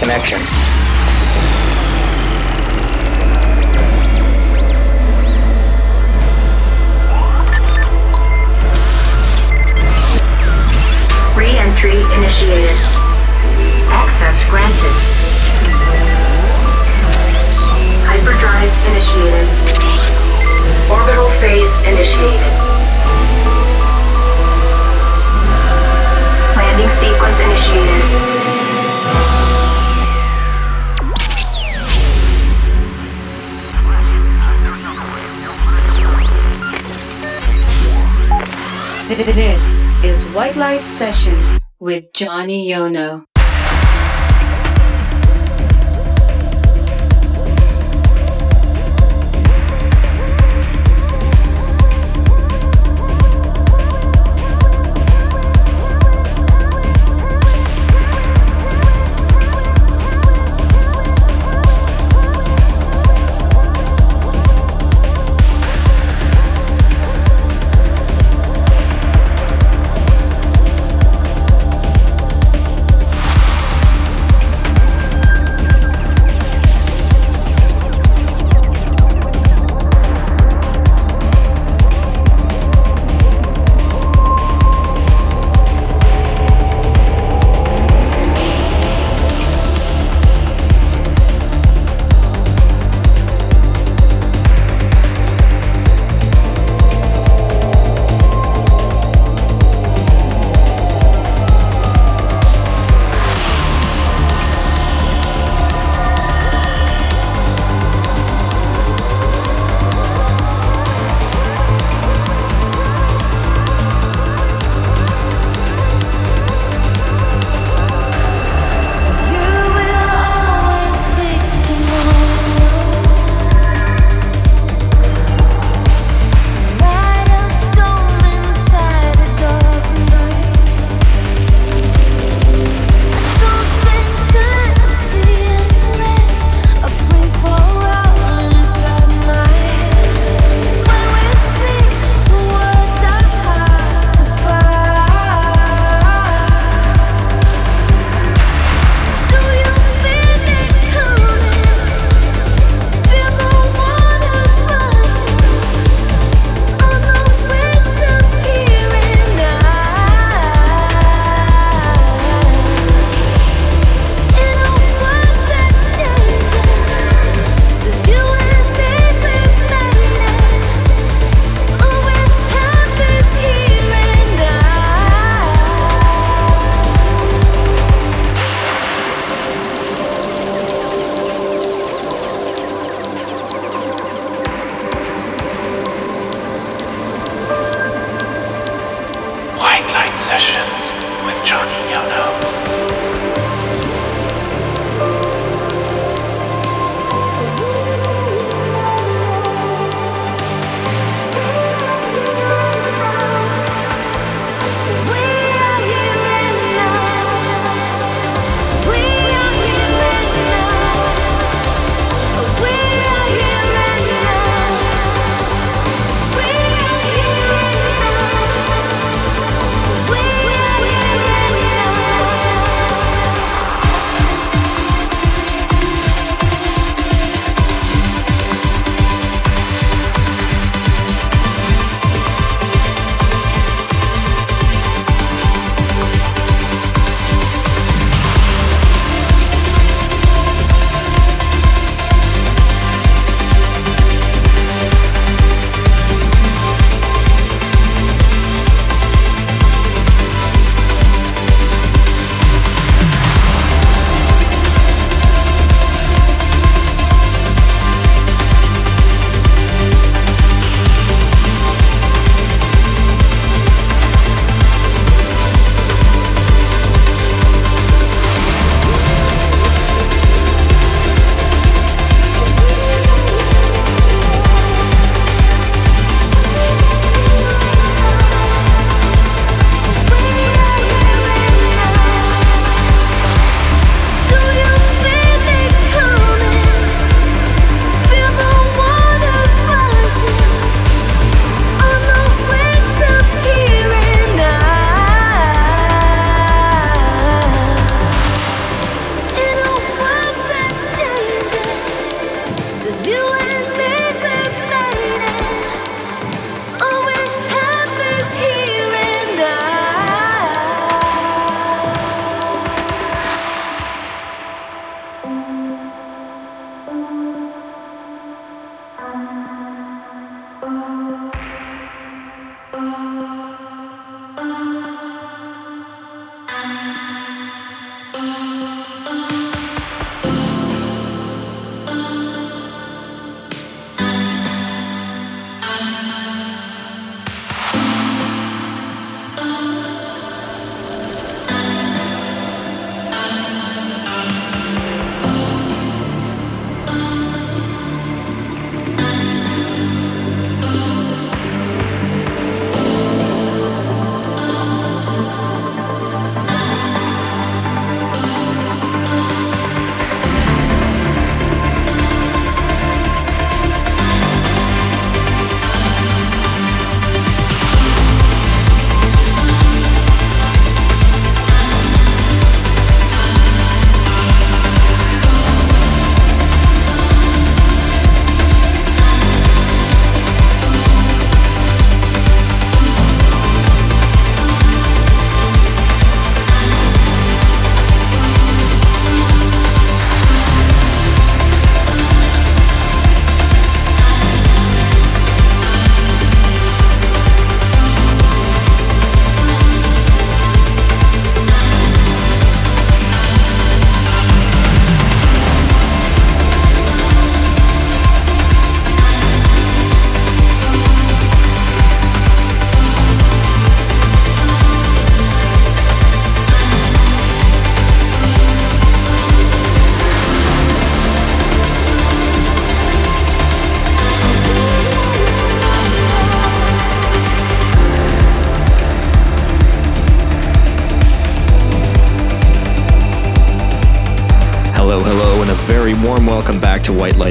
connection. Re-entry initiated. Access granted. Hyperdrive initiated. Orbital phase initiated. Landing sequence initiated. This is White Light Sessions with Johnny Yono.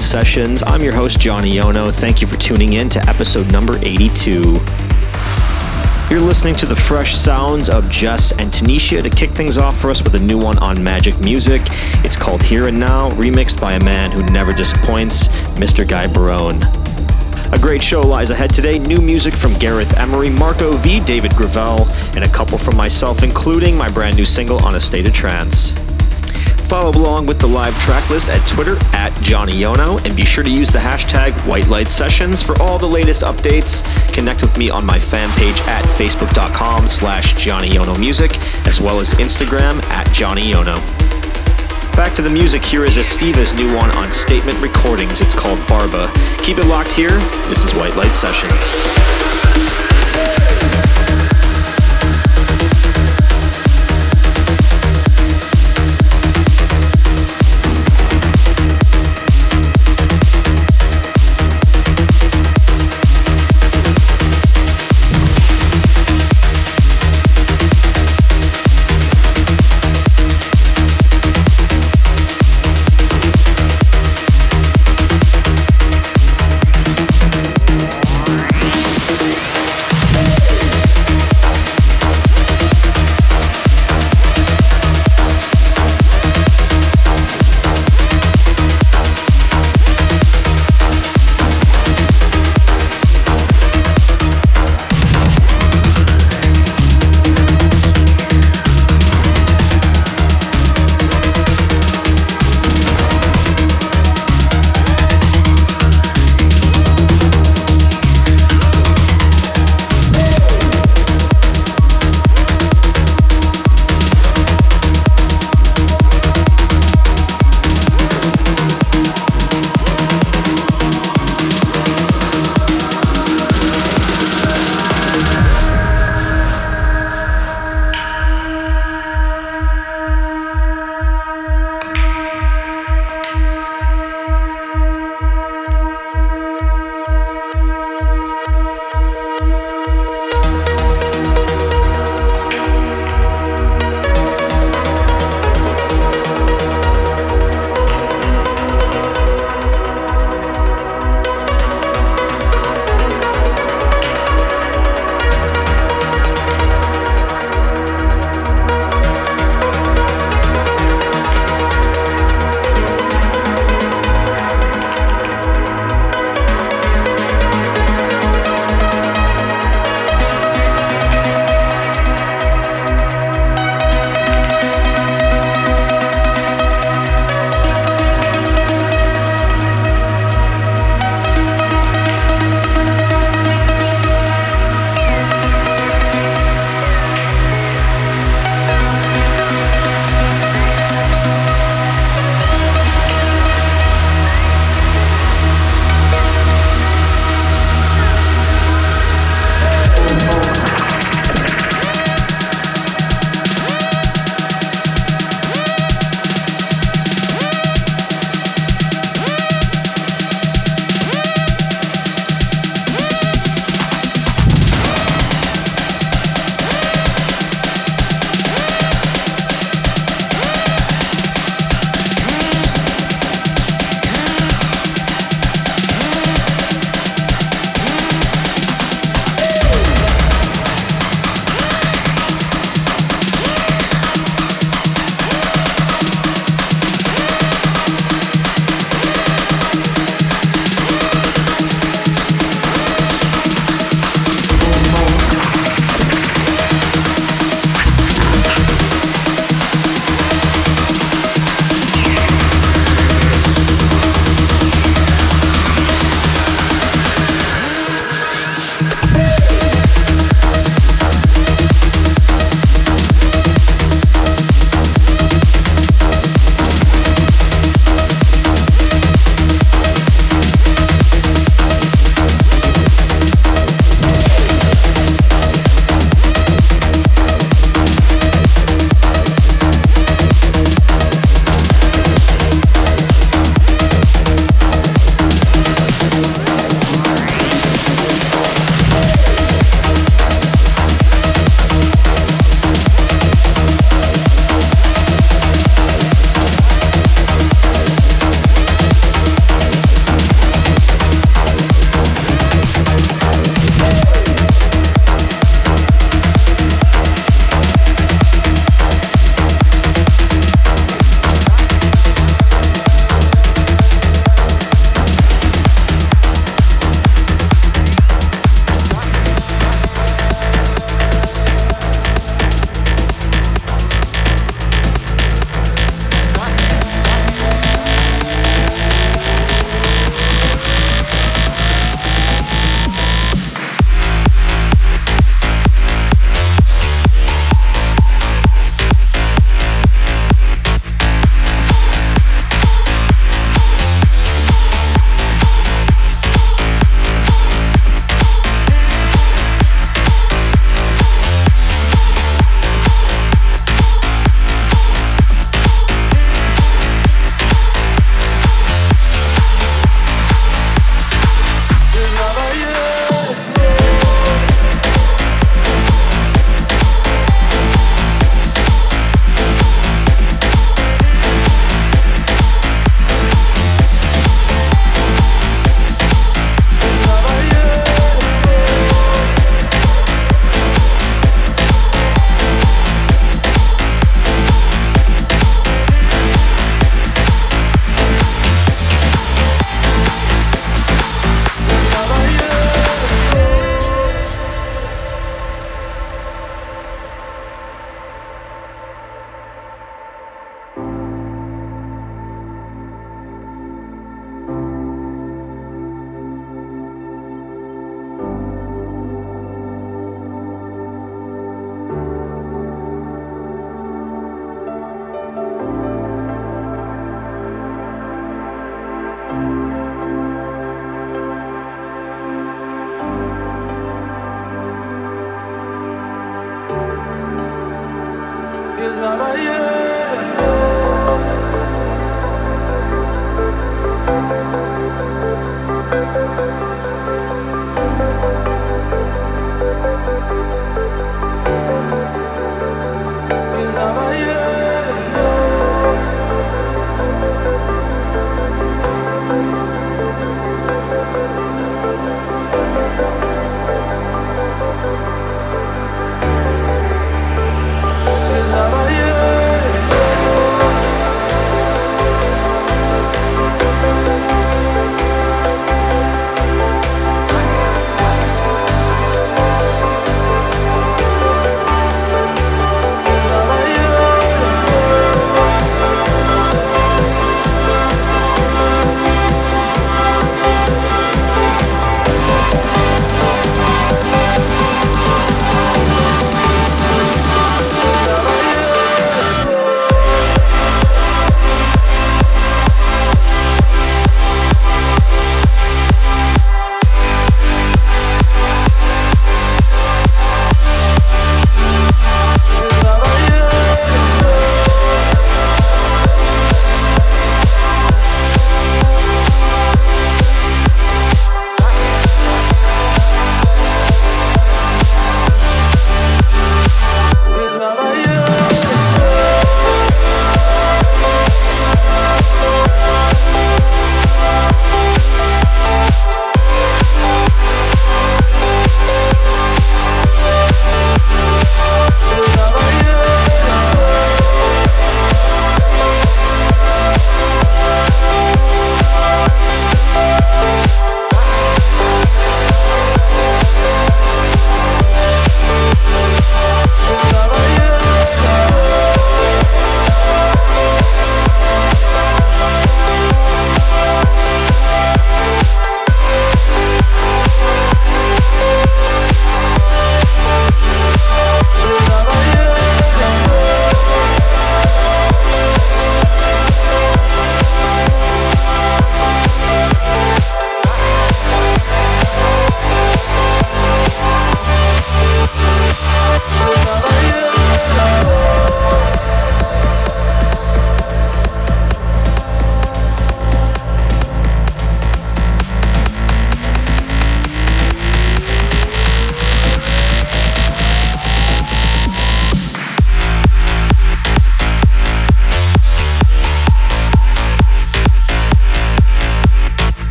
Sessions. I'm your host, Johnny Yono. Thank you for tuning in to episode number 82. You're listening to the fresh sounds of JES and Tenishia to kick things off for us with a new one on Magik Muzik. It's called Here and Now, remixed by a man who never disappoints, Mr. Gai Barone. A great show lies ahead today. New music from Gareth Emery, Marco V, David Gravell, and a couple from myself, including my brand new single on a state of trance. Follow along with the live track list at Twitter at Johnny Yono, and be sure to use the hashtag White Light Sessions for all the latest updates. Connect with me on my fan page at facebook.com slash Johnny Yono Music, as well as Instagram at Johnny Yono. Back to the music, here is Estiva's new one on Statement Recordings. It's called Barba. Keep it locked here. This is White Light Sessions.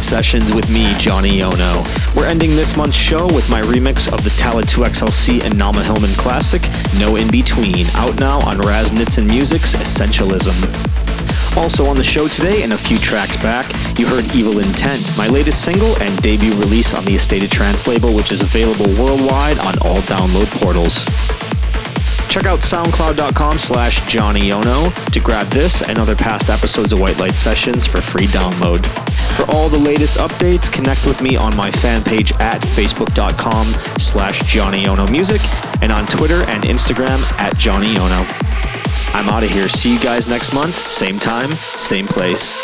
Sessions with me, Johnny Yono. We're ending this month's show with my remix of the Talla 2XLC and Naama Hillman classic, No In Between, out now on Raznitz Music's Essentializm. Also on the show today and a few tracks back, you heard Evil Intent, my latest single and debut release on the A Trance label, which is available worldwide on all download portals. Check out soundcloud.com slash johnnyyono to grab this and other past episodes of White Light Sessions for free download. For all the latest updates, connect with me on my fan page at facebook.com slash johnnyyonomusic and on Twitter and Instagram at johnnyyono. I'm out of here. See you guys next month. Same time, same place.